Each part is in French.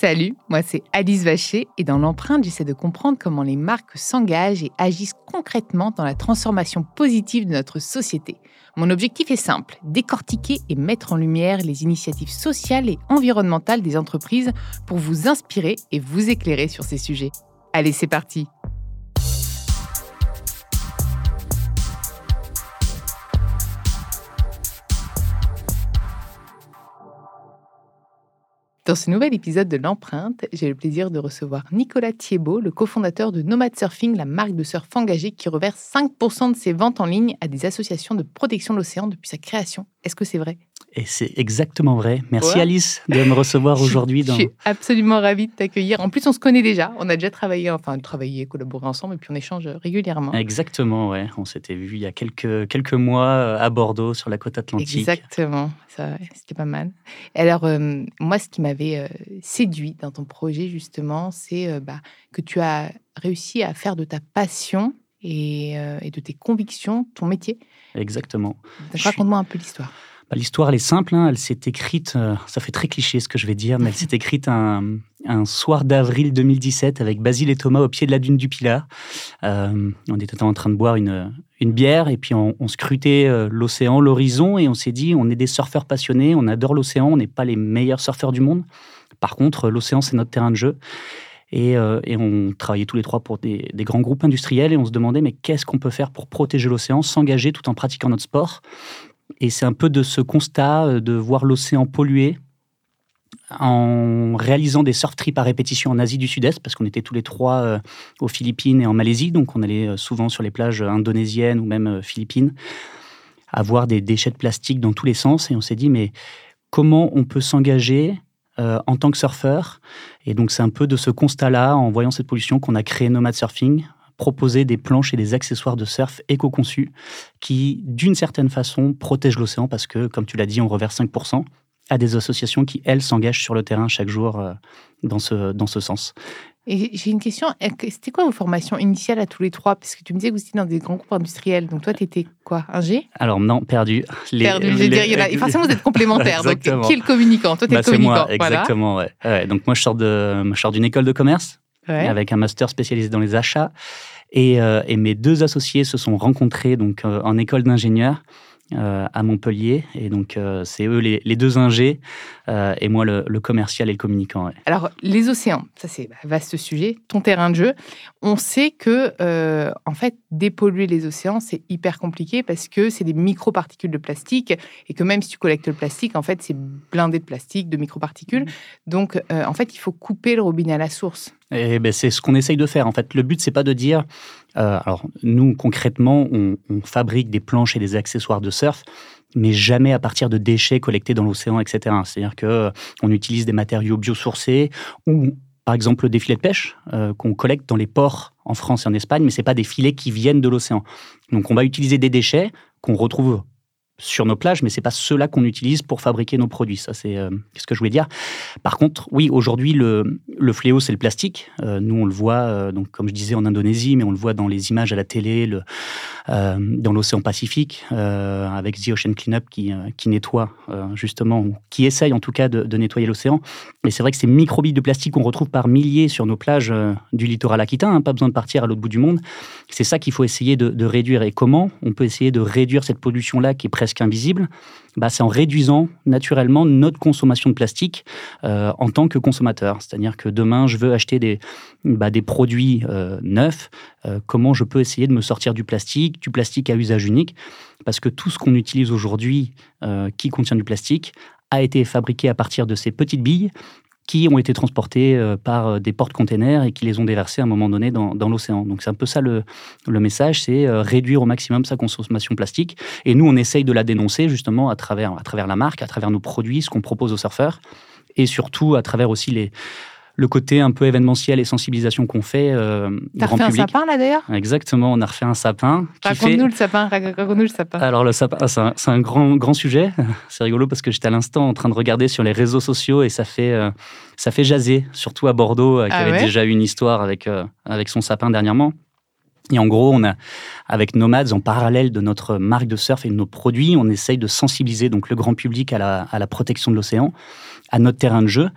Salut, moi c'est Alice Vacher et dans l'empreinte, j'essaie de comprendre comment les marques s'engagent et agissent concrètement dans la transformation positive de notre société. Mon objectif est simple, décortiquer et mettre en lumière les initiatives sociales et environnementales des entreprises pour vous inspirer et vous éclairer sur ces sujets. Allez, c'est parti Dans ce nouvel épisode de l'empreinte, j'ai le plaisir de recevoir Nicolas Thiebaud, le cofondateur de Nomad Surfing, la marque de surf engagée qui reverse 5% de ses ventes en ligne à des associations de protection de l'océan depuis sa création. Est-ce que c'est vrai? Et c'est exactement vrai. Merci Alice de me recevoir aujourd'hui. Dans... Je suis absolument ravie de t'accueillir. En plus, on se connaît déjà. On a déjà travaillé, enfin, travaillé, collaboré ensemble, et puis on échange régulièrement. Exactement, ouais. On s'était vu il y a quelques, quelques mois euh, à Bordeaux, sur la côte atlantique. Exactement. C'était pas mal. Alors, euh, moi, ce qui m'avait euh, séduit dans ton projet, justement, c'est bah, que tu as réussi à faire de ta passion et, et de tes convictions ton métier. Exactement. Raconte-moi un peu l'histoire. Bah, l'histoire, elle est simple. Hein. Elle s'est écrite, euh, ça fait très cliché ce que je vais dire, mais elle s'est écrite un, soir d'avril 2017 avec Basile et Thomas au pied de la dune du Pilat. Euh, on était en train de boire une, bière et puis on, scrutait euh, l'océan, l'horizon et on s'est dit on est des surfeurs passionnés, on adore l'océan, on n'est pas les meilleurs surfeurs du monde. Par contre, l'océan, c'est notre terrain de jeu. Et, on travaillait tous les trois pour des, grands groupes industriels et on se demandait mais qu'est-ce qu'on peut faire pour protéger l'océan, s'engager tout en pratiquant notre sport? Et c'est un peu de ce constat euh, de voir l'océan pollué en réalisant des surf trips à répétition en Asie du Sud-Est, parce qu'on était tous les trois euh, aux Philippines et en Malaisie, donc on allait euh, souvent sur les plages indonésiennes ou même philippines, à voir des déchets de plastique dans tous les sens. Et on s'est dit, mais comment on peut s'engager en tant que surfeur Et donc c'est un peu de ce constat-là, en voyant cette pollution, qu'on a créé Nomad Surfing, proposer des planches et des accessoires de surf éco-conçus qui, d'une certaine façon, protègent l'océan parce que, comme tu l'as dit, on reverse 5% à des associations qui, elles, s'engagent sur le terrain chaque jour euh, dans, ce, dans ce sens. Et j'ai une question. C'était quoi vos formations initiales à tous les trois? Parce que tu me disais que vous étiez dans des grands groupes industriels. Donc toi, tu étais quoi? Un G? Alors non, perdu. Les, perdu. je dire, il a, forcément, vous êtes complémentaires. donc, qui est le communicant? Toi, tu es bah, le communicant. Moi, exactement. Ouais. Donc moi, je sors d'une école de commerce avec un master spécialisé dans les achats. Et, euh, et, mes deux associés se sont rencontrés donc euh, en école d'ingénieur à Montpellier. Et donc, euh, c'est eux les, deux ingés euh, et moi le, commercial et le communicant. Alors, les océans, ça c'est un vaste sujet, ton terrain de jeu. On sait que, en fait, dépolluer les océans, c'est hyper compliqué parce que c'est des microparticules de plastique et que même si tu collectes le plastique, en fait, c'est blindé de plastique, de microparticules. Mmh. Donc, en fait, il faut couper le robinet à la source. Et ben, c'est ce qu'on essaye de faire. En fait, le but, c'est pas de dire euh, alors, nous, concrètement, on, fabrique des planches et des accessoires de surf, mais jamais à partir de déchets collectés dans l'océan, etc. C'est-à-dire qu'on euh, utilise des matériaux biosourcés ou, par exemple, des filets de pêche euh, qu'on collecte dans les ports en France et en Espagne, mais ce pas des filets qui viennent de l'océan. Donc, on va utiliser des déchets qu'on retrouve sur nos plages, mais c'est pas cela qu'on utilise pour fabriquer nos produits. Ça, c'est euh, ce que je voulais dire. Par contre, oui, aujourd'hui, le, le, fléau, c'est le plastique. Euh, nous, on le voit, euh, donc, comme je disais, en Indonésie, mais on le voit dans les images à la télé, dans l'océan Pacifique, avec The Ocean Cleanup qui, qui nettoie, justement, qui essaye en tout cas de, nettoyer l'océan. Et c'est vrai que ces microbilles de plastique qu'on retrouve par milliers sur nos plages du littoral aquitain, hein, pas besoin de partir à l'autre bout du monde, c'est ça qu'il faut essayer de, de réduire. Et comment on peut essayer de réduire cette pollution-là qui est presque invisible, bah, c'est en réduisant naturellement notre consommation de plastique euh, en tant que consommateur. C'est-à-dire que demain, je veux acheter des, bah, produits euh, neufs. Euh, comment je peux essayer de me sortir du plastique, du plastique à usage unique? Parce que tout ce qu'on utilise aujourd'hui qui contient du plastique a été fabriqué à partir de ces petites billes qui ont été transportés euh, par euh, des portes-containers et qui les ont déversés à un moment donné dans, l'océan. Donc c'est un peu ça le, le message, c'est euh, réduire au maximum sa consommation plastique. Et nous, on essaye de la dénoncer justement à travers, à travers la marque, à travers nos produits, ce qu'on propose aux surfeurs, et surtout à travers aussi les, le côté un peu événementiel et sensibilisation qu'on fait. Euh, T'as refait un sapin là d'ailleurs? Exactement, on a refait un sapin. Raconte-nous le sapin, raconte-nous le sapin. Alors le sapin, c'est un, grand, grand sujet. C'est rigolo parce que j'étais à l'instant en train de regarder sur les réseaux sociaux et ça fait, euh, ça fait jaser, surtout à Bordeaux, euh, qui ah avait déjà eu une histoire avec, euh, avec son sapin dernièrement. Et en gros, on a, avec Nomads, en parallèle de notre marque de surf et de nos produits, on essaye de sensibiliser donc le grand public à la, à la protection de l'océan, à notre terrain de jeu.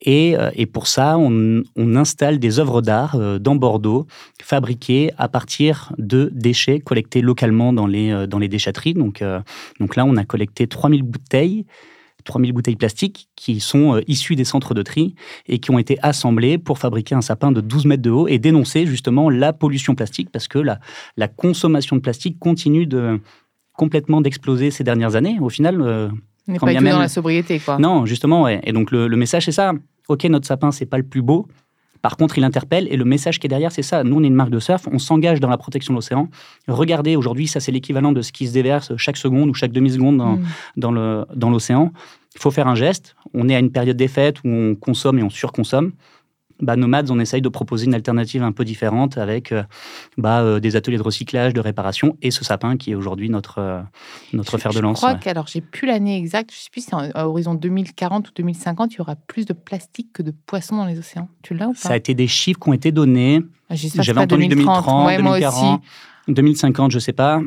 Et, et pour ça, on, installe des œuvres d'art dans Bordeaux, fabriquées à partir de déchets collectés localement dans les, dans les déchetteries. Donc, donc là, on a collecté 3000 bouteilles 3000 bouteilles plastiques qui sont euh, issues des centres de tri et qui ont été assemblées pour fabriquer un sapin de 12 mètres de haut et dénoncer justement la pollution plastique parce que la, la consommation de plastique continue de complètement d'exploser ces dernières années. Au final, euh, on n'est pas du tout dans la sobriété, quoi. Non, justement, ouais. Et donc le, le message c'est ça. Ok, notre sapin c'est pas le plus beau, par contre, il interpelle et le message qui est derrière, c'est ça. Nous, on est une marque de surf, on s'engage dans la protection de l'océan. Regardez, aujourd'hui, ça, c'est l'équivalent de ce qui se déverse chaque seconde ou chaque demi-seconde dans, mm. dans l'océan. Il faut faire un geste. On est à une période des fêtes où on consomme et on surconsomme bah, Nomads, on essaye de proposer une alternative un peu différente avec euh, bah, euh, des ateliers de recyclage, de réparation et ce sapin qui est aujourd'hui notre, euh, notre fer de lance. Je crois que, alors j'ai plus l'année exacte, je ne sais plus si à horizon 2040 ou 2050, il y aura plus de plastique que de poissons dans les océans. Tu l'as ou pas? Ça a été des chiffres qui ont été donnés. Ah, J'avais entendu 2030, 2040, 2050, je ne sais pas.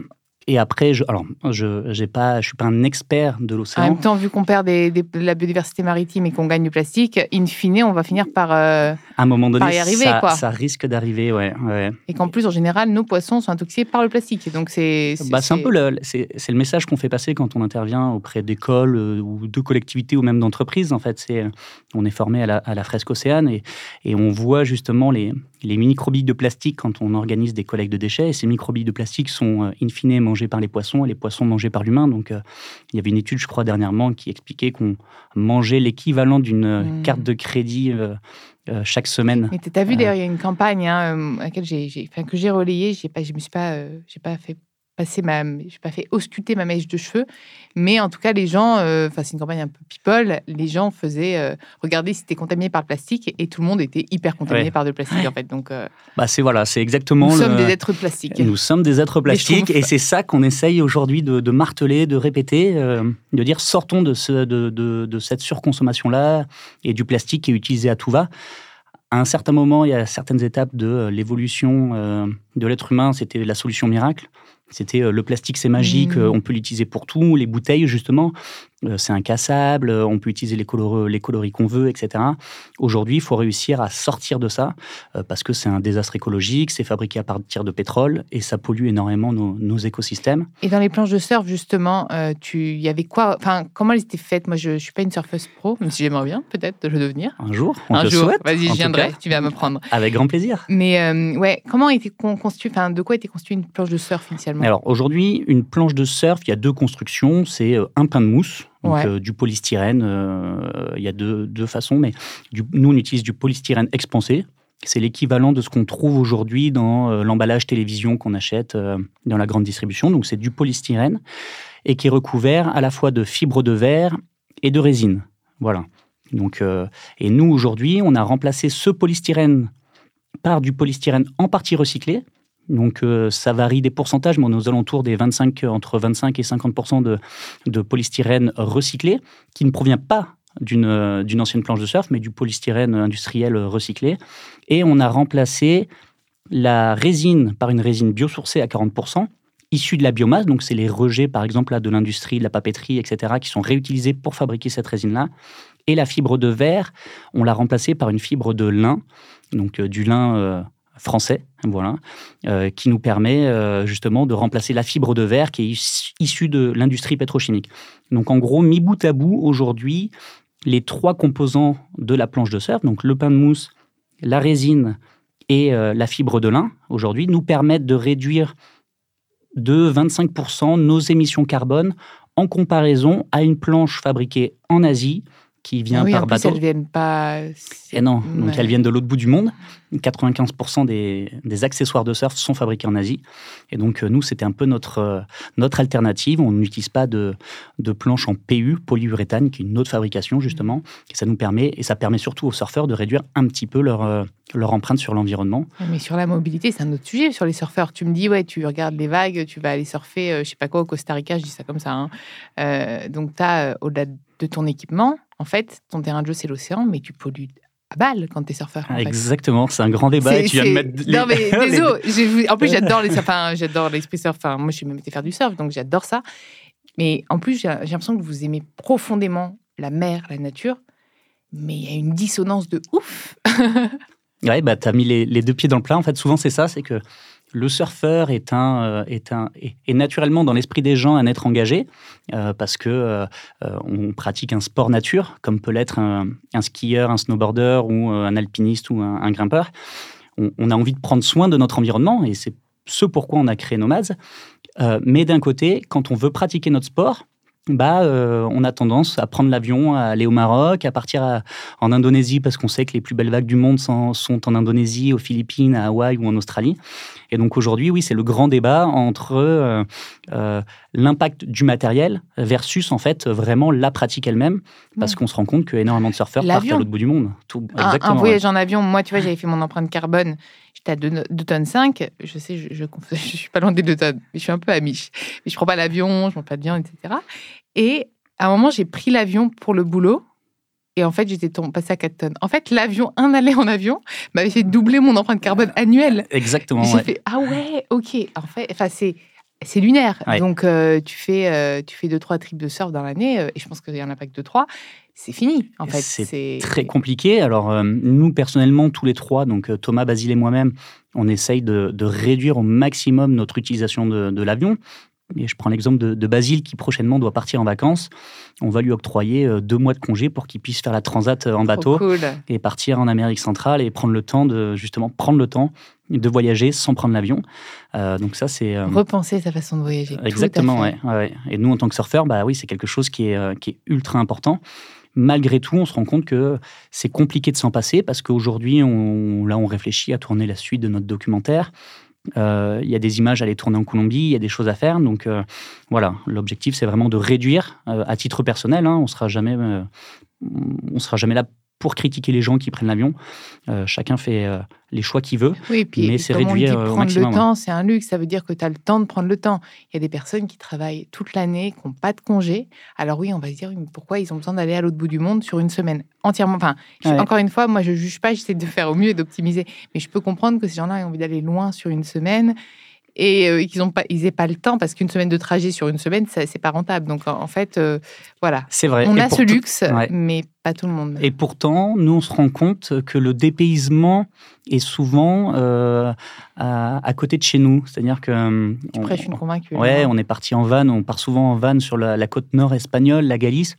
Et après, je, alors, je ne pas, suis pas un expert de l'océan. En même temps, vu qu'on perd des, la biodiversité maritime et qu'on gagne du plastique, in fine, on va finir par, euh, à un moment donné, y arriver. Ça, quoi. ça risque d'arriver, ouais, ouais. Et qu'en plus, en général, nos poissons sont intoxiqués par le plastique. Donc c'est. Bah, c'est un peu le, c'est, le message qu'on fait passer quand on intervient auprès d'écoles euh, ou de collectivités ou même d'entreprises. En fait, c'est, on est formé à la, à la fresque océane et, et on voit justement les, les microbilles de plastique quand on organise des collectes de déchets. Et ces microbilles de plastique sont euh, in fine mangées par les poissons et les poissons mangés par l'humain. Donc, euh, il y avait une étude, je crois, dernièrement qui expliquait qu'on mangeait l'équivalent d'une euh, mmh. carte de crédit. Chaque semaine. Mais tu as vu, d'ailleurs, il y a une campagne hein, à laquelle j'ai, que j'ai relayée. J'ai pas, je me suis pas, j'ai pas fait passer ma, je pas fait ausculter ma mèche de cheveux, mais en tout cas les gens, euh, enfin c'est une campagne un peu people, les gens faisaient euh, regarder si c'était contaminé par le plastique et tout le monde était hyper contaminé par le plastique en fait. Donc euh, bah c'est voilà, c'est exactement. Nous sommes des êtres plastiques. Nous sommes des êtres plastiques et c'est ça qu'on essaye aujourd'hui de, marteler, de répéter, de dire sortons de, ce, de, de, de cette surconsommation là et du plastique qui est utilisé à tout va à un certain moment, il y a certaines étapes de l'évolution de l'être humain, c'était la solution miracle. C'était euh, le plastique, c'est magique, mmh. euh, on peut l'utiliser pour tout. Les bouteilles, justement, c'est incassable, on peut utiliser les, les coloris qu'on veut, etc. Aujourd'hui, il faut réussir à sortir de ça parce que c'est un désastre écologique, c'est fabriqué à partir de pétrole et ça pollue énormément nos, écosystèmes. Et dans les planches de surf, justement, il y avait quoi Enfin, comment elles étaient faites? Moi, je ne suis pas une surfeuse pro, même si j'aimerais bien peut-être de le devenir. Un jour, on un te jour. souhaite. Vas-y, je viendrai, tu vas me prendre. Avec grand plaisir. Mais ouais, comment était constitué, enfin, de quoi était constituée une planche de surf initialement? Alors aujourd'hui, une planche de surf, il y a deux constructions. C'est euh, un pain de mousse, donc euh, du polystyrène. Euh, il y a deux, deux façons, mais nous on utilise du polystyrène expansé. C'est l'équivalent de ce qu'on trouve aujourd'hui dans l'emballage télévision qu'on achète dans la grande distribution. Donc c'est du polystyrène et qui est recouvert à la fois de fibres de verre et de résine. Voilà. Donc, et nous aujourd'hui, on a remplacé ce polystyrène par du polystyrène en partie recyclé. Donc euh, ça varie des pourcentages, mais on est aux alentours des 25, entre 25 et 50 de, de polystyrène recyclé, qui ne provient pas d'une d'une ancienne planche de surf, mais du polystyrène industriel recyclé. Et on a remplacé la résine par une résine biosourcée à 40% issue de la biomasse, donc c'est les rejets par exemple de l'industrie, de la papeterie, etc., qui sont réutilisés pour fabriquer cette résine-là. Et la fibre de verre, on l'a remplacée par une fibre de lin, donc euh, du lin euh, français, voilà, euh, qui nous permet euh, justement de remplacer la fibre de verre qui est issue de l'industrie pétrochimique. Donc en gros, mi bout à bout, aujourd'hui, les trois composants de la planche de surf, donc le pain de mousse, la résine et euh, la fibre de lin, aujourd'hui, nous permettent de réduire de 25% nos émissions carbone en comparaison à une planche fabriquée en Asie qui vient oui, par en bateau. Plus, elles viennent pas. Et non, donc elles viennent de l'autre bout du monde. 95% des, des, accessoires de surf sont fabriqués en Asie. Et donc euh, nous, c'était un peu notre, euh, notre alternative. On n'utilise pas de, de planches en PU, polyuréthane, qui est une autre fabrication justement. Et ça nous permet, et ça permet surtout aux surfeurs de réduire un petit peu leur, euh, leur empreinte sur l'environnement. Mais sur la mobilité, c'est un autre sujet. Sur les surfeurs, tu me dis, ouais, tu regardes les vagues, tu vas aller surfer, je sais pas quoi, au Costa Rica, je dis ça comme ça. Hein. donc tu as, au-delà de ton équipement, en fait, ton terrain de jeu, c'est l'océan, mais tu pollues à balle quand tu es surfeur. Exactement, c'est un grand débat. Et tu viens de mettre Non, mais désolé. En plus, j'adore les enfin, j'adore l'esprit surf. Enfin, moi, je suis même été faire du surf, donc j'adore ça. Mais en plus, j'ai l'impression que vous aimez profondément la mer, la nature. mais il y a une dissonance de ouf. ouais, bah, tu as mis les, deux pieds dans le plat. En fait, souvent, c'est ça c'est que le surfeur est, un, euh, est, un, est, naturellement dans l'esprit des gens un être engagé euh, parce que euh, on pratique un sport nature, comme peut l'être un, skieur, un snowboarder ou un alpiniste ou un, grimpeur. On, on, a envie de prendre soin de notre environnement et c'est ce pourquoi on a créé Nomads. mais d'un côté, quand on veut pratiquer notre sport, bah, euh, on a tendance à prendre l'avion, à aller au Maroc, à partir en Indonésie, parce qu'on sait que les plus belles vagues du monde sont, en Indonésie, aux Philippines, à Hawaï ou en Australie. Et donc aujourd'hui, oui, c'est le grand débat entre euh, euh, l'impact du matériel versus en fait vraiment la pratique elle-même, parce qu'on se rend compte qu'énormément de surfeurs partent à l'autre bout du monde. Tout, un, voyage en avion, moi, tu vois, j'avais fait mon empreinte carbone J'étais à 2, tonnes 5. Je sais, je, je, je, suis pas loin des 2 tonnes. Mais je suis un peu amiche. Mais je prends pas l'avion, je mange pas de viande, etc. Et à un moment, j'ai pris l'avion pour le boulot. Et en fait, j'étais passé à 4 tonnes. En fait, l'avion, un aller en avion, m'avait fait doubler mon empreinte carbone annuelle. Exactement. J'ai fait, ah ouais, ok. En fait, enfin, c'est c'est lunaire. Donc, euh, tu fais euh, tu fais deux trois trips de surf dans l'année, euh, et je pense qu'il y en a pas que deux trois. C'est fini, en fait. C'est très compliqué. Alors, nous, personnellement, tous les trois, donc Thomas, Basile et moi-même, on essaye de, réduire au maximum notre utilisation de, de l'avion. Et je prends l'exemple de, Basile qui prochainement doit partir en vacances. On va lui octroyer euh, deux mois de congé pour qu'il puisse faire la transat euh, en bateau et partir en Amérique centrale et prendre le temps de justement prendre le temps de voyager sans prendre l'avion. Euh, donc ça c'est repenser sa façon de voyager. Exactement, ouais, Et nous en tant que surfeur, bah oui, c'est quelque chose qui est qui est ultra important malgré tout, on se rend compte que c'est compliqué de s'en passer parce qu'aujourd'hui, on, là, on réfléchit à tourner la suite de notre documentaire. Euh, il y a des images à aller tourner en Colombie, il y a des choses à faire. Donc euh, voilà, l'objectif c'est vraiment de réduire euh, à titre personnel. Hein, on sera jamais, on sera jamais là pour critiquer les gens qui prennent l'avion. Euh, chacun fait euh, les choix qu'il veut, oui, puis, mais c'est réduit euh, au maximum. le temps, c'est un luxe. Ça veut dire que tu as le temps de prendre le temps. Il y a des personnes qui travaillent toute l'année, qui n'ont pas de congé. Alors oui, on va se dire pourquoi ils ont besoin d'aller à l'autre bout du monde sur une semaine? Entièrement. Enfin, encore une fois, moi je juge pas, j'essaie de faire au mieux et d'optimiser. Mais je peux comprendre que ces gens-là aient envie d'aller loin sur une semaine et euh, qu'ils n'ont pas, ils aient pas le temps parce qu'une semaine de trajet sur une semaine, ça, c'est pas rentable. Donc en, fait, euh, voilà. C'est vrai. On a ce luxe, mais pas tout le monde. Et pourtant, nous on se rend compte que le dépaysement est souvent euh, à, côté de chez nous. C'est-à-dire que tu on, prêches une convaincue. Ouais, on est parti en van. On part souvent en van sur la, côte nord espagnole, la Galice,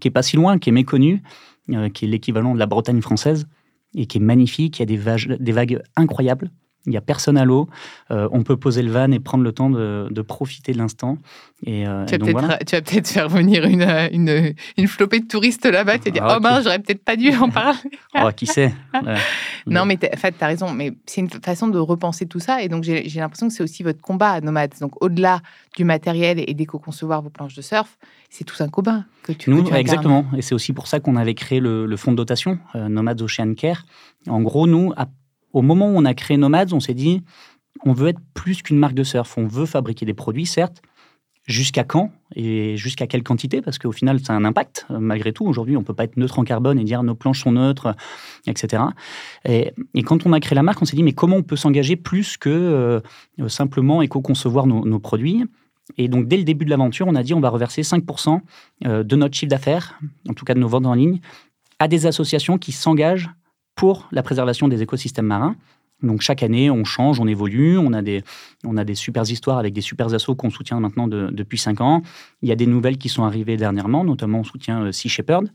qui est pas si loin, qui est méconnue, qui est l'équivalent de la Bretagne française et qui est magnifique. Il y a des vagues, des vagues incroyables il n'y a personne à l'eau. Euh, on peut poser le van et prendre le temps de, profiter de l'instant. Et, euh, tu, vas peut-être faire venir une, une, une, flopée de touristes là-bas. Tu vas dire, ah, oh mince, j'aurais peut-être pas dû en parler. oh, qui sait Non, mais en fait, tu as raison. Mais c'est une façon de repenser tout ça. Et donc, j'ai l'impression que c'est aussi votre combat à Nomades. Donc, au-delà du matériel et d'éco-concevoir vos planches de surf, c'est tout un combat que tu, Nous, Exactement. Et c'est aussi pour ça qu'on avait créé le, fonds de dotation, euh, Nomades Ocean Care. En gros, nous, à au moment où on a créé Nomads, on s'est dit, on veut être plus qu'une marque de surf. On veut fabriquer des produits, certes. Jusqu'à quand et jusqu'à quelle quantité? Parce qu'au final, ça a un impact, malgré tout. Aujourd'hui, on ne peut pas être neutre en carbone et dire nos planches sont neutres, etc. Et, quand on a créé la marque, on s'est dit, mais comment on peut s'engager plus que euh, simplement éco-concevoir nos, nos, produits? Et donc, dès le début de l'aventure, on a dit on va reverser 5% euh, de notre chiffre d'affaires, en tout cas de nos ventes en ligne, à des associations qui s'engagent pour la préservation des écosystèmes marins. Donc chaque année, on change, on évolue, on a des, on a des super histoires avec des super assos qu'on soutient maintenant depuis cinq ans. Il y a des nouvelles qui sont arrivées dernièrement, notamment on soutient euh, Sea Shepherd.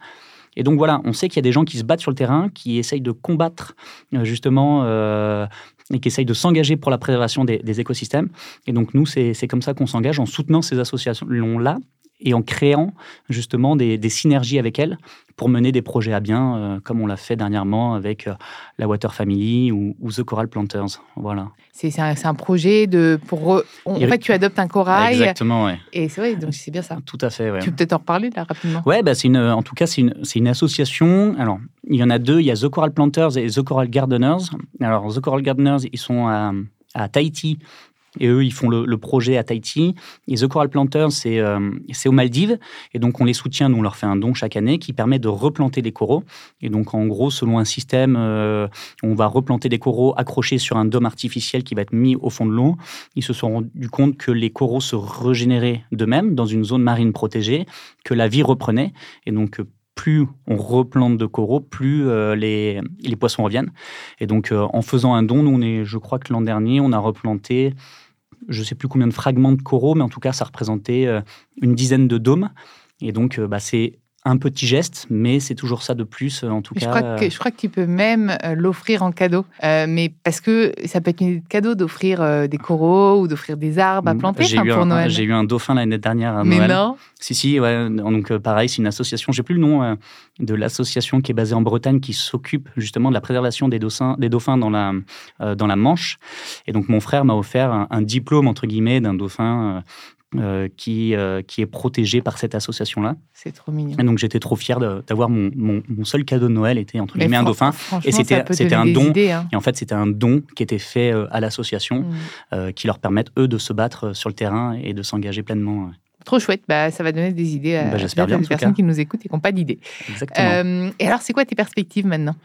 Et donc voilà, on sait qu'il y a des gens qui se battent sur le terrain, qui essayent de combattre euh, justement euh, et qui essayent de s'engager pour la préservation des, des écosystèmes. Et donc nous, c'est comme ça qu'on s'engage en soutenant ces associations-là et en créant justement des, synergies avec elles pour mener des projets à bien, euh, comme on l'a fait dernièrement avec euh, la Water Family ou, The Coral Planters. Voilà. C'est un, un, projet de pour en fait tu adoptes un corail. Exactement, ouais. Et c'est vrai, donc c'est bien ça. Tout à fait, ouais. Tu peux peut-être en reparler là rapidement? Ouais, bah c'est une, en tout cas c'est une, une association. Alors il y en a deux, il y a The Coral Planters et The Coral Gardeners. Alors The Coral Gardeners, ils sont à, à Tahiti et eux, ils font le, projet à Tahiti. Et The Coral Planter, euh, c'est aux Maldives. Et donc, on les soutient, on leur fait un don chaque année qui permet de replanter des coraux. Et donc, en gros, selon un système, euh, on va replanter des coraux accrochés sur un dôme artificiel qui va être mis au fond de l'eau. Ils se sont rendus compte que les coraux se régénéraient d'eux-mêmes dans une zone marine protégée, que la vie reprenait. Et donc, plus on replante de coraux, plus les, les, poissons reviennent. Et donc, en faisant un don, nous, je crois que l'an dernier, on a replanté je ne sais plus combien de fragments de coraux, mais en tout cas, ça représentait une dizaine de dômes. Et donc, bah, c'est un petit geste, mais c'est toujours ça de plus, en tout je cas. Crois que, je crois que tu peux même euh, l'offrir en cadeau. Euh, mais parce que ça peut être une idée de cadeau d'offrir euh, des coraux ou d'offrir des arbres à mm, planter j'ai eu pour un, Noël. J'ai eu un dauphin l'année dernière à mais Noël. non Si, si, ouais. Donc, pareil, c'est une association, j'ai plus le nom de l'association qui est basée en Bretagne qui s'occupe justement de la préservation des dauphins, des dauphins dans, la, dans la Manche. Et donc, mon frère m'a offert un, un, diplôme, entre guillemets, d'un dauphin euh, qui, euh, qui est protégé par cette association-là. C'est trop mignon. Et donc j'étais trop fier d'avoir mon, mon, seul cadeau de Noël était entre guillemets un dauphin. Et c'était c'était un don. hein. Et en fait c'était un don qui était fait euh, à l'association mm. qui leur permettent eux de se battre sur le terrain et de s'engager pleinement. Trop chouette, bah, ça va donner des idées à, bah, bien, personnes qui nous écoutent et qui n'ont pas d'idées. Exactement. et alors, c'est quoi tes perspectives maintenant?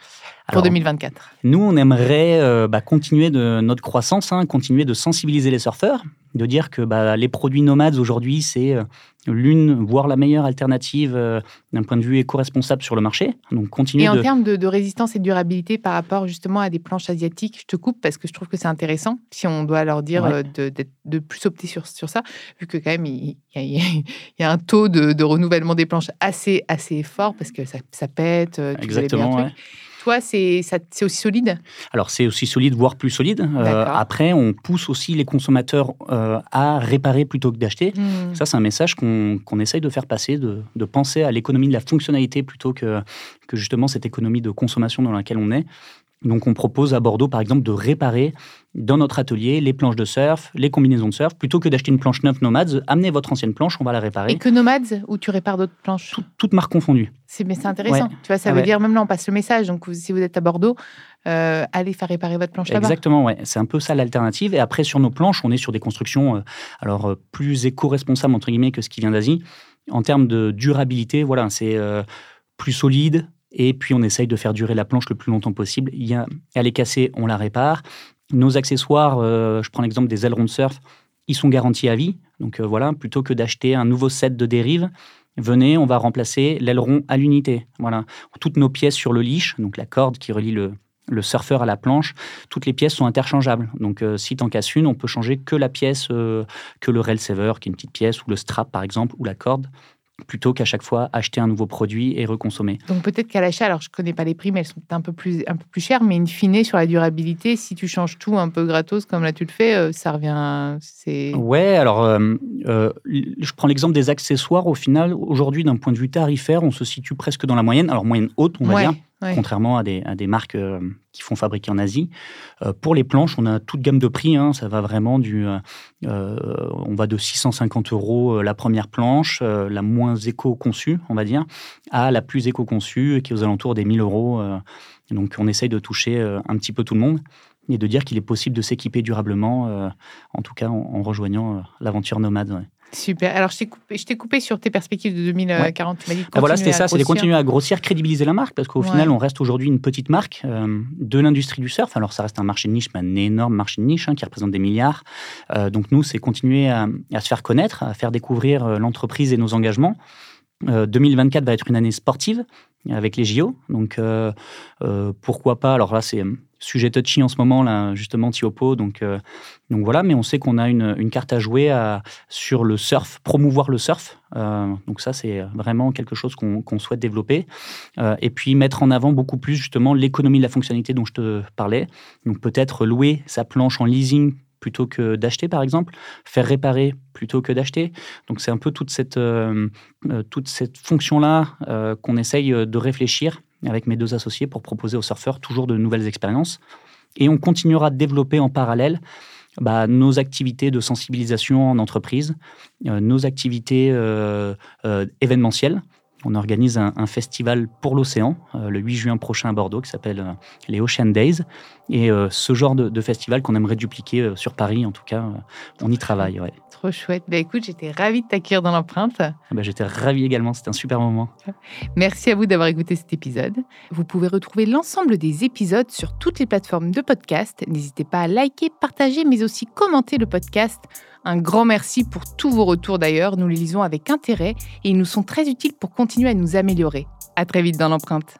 Pour 2024 Nous, on aimerait bah, continuer de notre croissance, hein, continuer de sensibiliser les surfeurs, de dire que bah, les produits nomades aujourd'hui, c'est euh, l'une, voire la meilleure alternative euh, d'un point de vue éco-responsable sur le marché. Donc, continuer et en de... termes de, résistance et de durabilité par rapport justement à des planches asiatiques, je te coupe parce que je trouve que c'est intéressant, si on doit leur dire euh, de, de, plus opter sur, sur ça, vu que quand même, il, y, a, un taux de, renouvellement des planches assez, assez fort parce que ça, ça pète, tu Exactement, toi, c'est aussi solide? Alors, c'est aussi solide, voire plus solide. Euh, après, on pousse aussi les consommateurs euh, à réparer plutôt que d'acheter. Hmm. Ça, c'est un message qu'on essaye de faire passer, de, de penser à l'économie de la fonctionnalité plutôt que, que justement cette économie de consommation dans laquelle on est. Donc, on propose à Bordeaux, par exemple, de réparer dans notre atelier les planches de surf, les combinaisons de surf, plutôt que d'acheter une planche neuve Nomads, amenez votre ancienne planche, on va la réparer. Et que Nomads, ou tu répares d'autres planches Toutes marques confondues. C'est mais c'est intéressant. Tu vois, ça ah veut dire même là on passe le message. Donc si vous êtes à Bordeaux, euh, allez faire réparer votre planche là-bas. Exactement, ouais. C'est un peu ça l'alternative. Et après sur nos planches, on est sur des constructions euh, alors euh, plus éco-responsables entre guillemets que ce qui vient d'Asie. En termes de durabilité, voilà, c'est plus solide, et puis, on essaye de faire durer la planche le plus longtemps possible. Il y a, elle est cassée, on la répare. Nos accessoires, euh, je prends l'exemple des ailerons de surf, ils sont garantis à vie. Donc euh, voilà, plutôt que d'acheter un nouveau set de dérive, venez, on va remplacer l'aileron à l'unité. Voilà, toutes nos pièces sur le leash, donc la corde qui relie le, le surfeur à la planche, toutes les pièces sont interchangeables. Donc, euh, si t'en casses une, on peut changer que la pièce, que le rail saver, qui est une petite pièce, ou le strap par exemple, ou la corde plutôt qu'à chaque fois acheter un nouveau produit et reconsommer. Donc peut-être qu'à l'achat, alors je ne connais pas les prix, mais elles sont un peu plus un peu plus chères, mais in fine sur la durabilité, si tu changes tout un peu gratos comme là tu le fais, euh, ça revient. C'est. Ouais, alors euh, euh, je prends l'exemple des accessoires. Au final, aujourd'hui, d'un point de vue tarifaire, on se situe presque dans la moyenne, alors moyenne haute, on va dire contrairement à des, à des marques euh, qui font fabriquer en Asie. Euh, pour les planches, on a toute gamme de prix. Hein, ça va vraiment du. Euh, on va de 650 euros la première planche, la moins éco-conçue, on va dire, à la plus éco-conçue, qui est aux alentours des 1000 euros. donc, on essaye de toucher un petit peu tout le monde et de dire qu'il est possible de s'équiper durablement, en tout cas en, rejoignant l'aventure nomade. Super. Alors, je t'ai coupé, sur tes perspectives de 2040. Tu m'as dit ah, voilà, c'était ça, c'est de continuer à grossir, crédibiliser la marque, parce qu'au final, on reste aujourd'hui une petite marque euh, de l'industrie du surf. Alors, ça reste un marché de niche, mais un énorme marché de niche hein, qui représente des milliards. Euh, donc, nous, c'est continuer à, se faire connaître, à faire découvrir euh, l'entreprise et nos engagements. 2024 va être une année sportive avec les JO. Donc, pourquoi pas Alors là, c'est sujet touchy en ce moment, là, justement, Tiopo. Donc, euh, donc voilà, mais on sait qu'on a une, carte à jouer à, sur le surf, promouvoir le surf. Euh, donc ça, c'est vraiment quelque chose qu'on souhaite développer. Euh, et puis mettre en avant beaucoup plus, justement, l'économie de la fonctionnalité dont je te parlais. Donc peut-être louer sa planche en leasing plutôt que d'acheter, par exemple, faire réparer plutôt que d'acheter. Donc c'est un peu toute cette, toute cette fonction-là qu'on essaye de réfléchir avec mes deux associés pour proposer aux surfeurs toujours de nouvelles expériences. Et on continuera de développer en parallèle bah, nos activités de sensibilisation en entreprise, euh, nos activités euh, euh, événementielles. On organise un, festival pour l'océan le 8 juin prochain à Bordeaux qui s'appelle les Ocean Days. Et ce genre de, festival qu'on aimerait dupliquer sur Paris, en tout cas, on y travaille. Trop chouette. Bah, écoute, j'étais ravie de t'accueillir dans l'empreinte. Bah, j'étais ravie également, c'était un super moment. Merci à vous d'avoir écouté cet épisode. Vous pouvez retrouver l'ensemble des épisodes sur toutes les plateformes de podcast. N'hésitez pas à liker, partager, mais aussi commenter le podcast Un grand merci pour tous vos retours d'ailleurs, nous les lisons avec intérêt et ils nous sont très utiles pour continuer à nous améliorer. À très vite dans l'empreinte.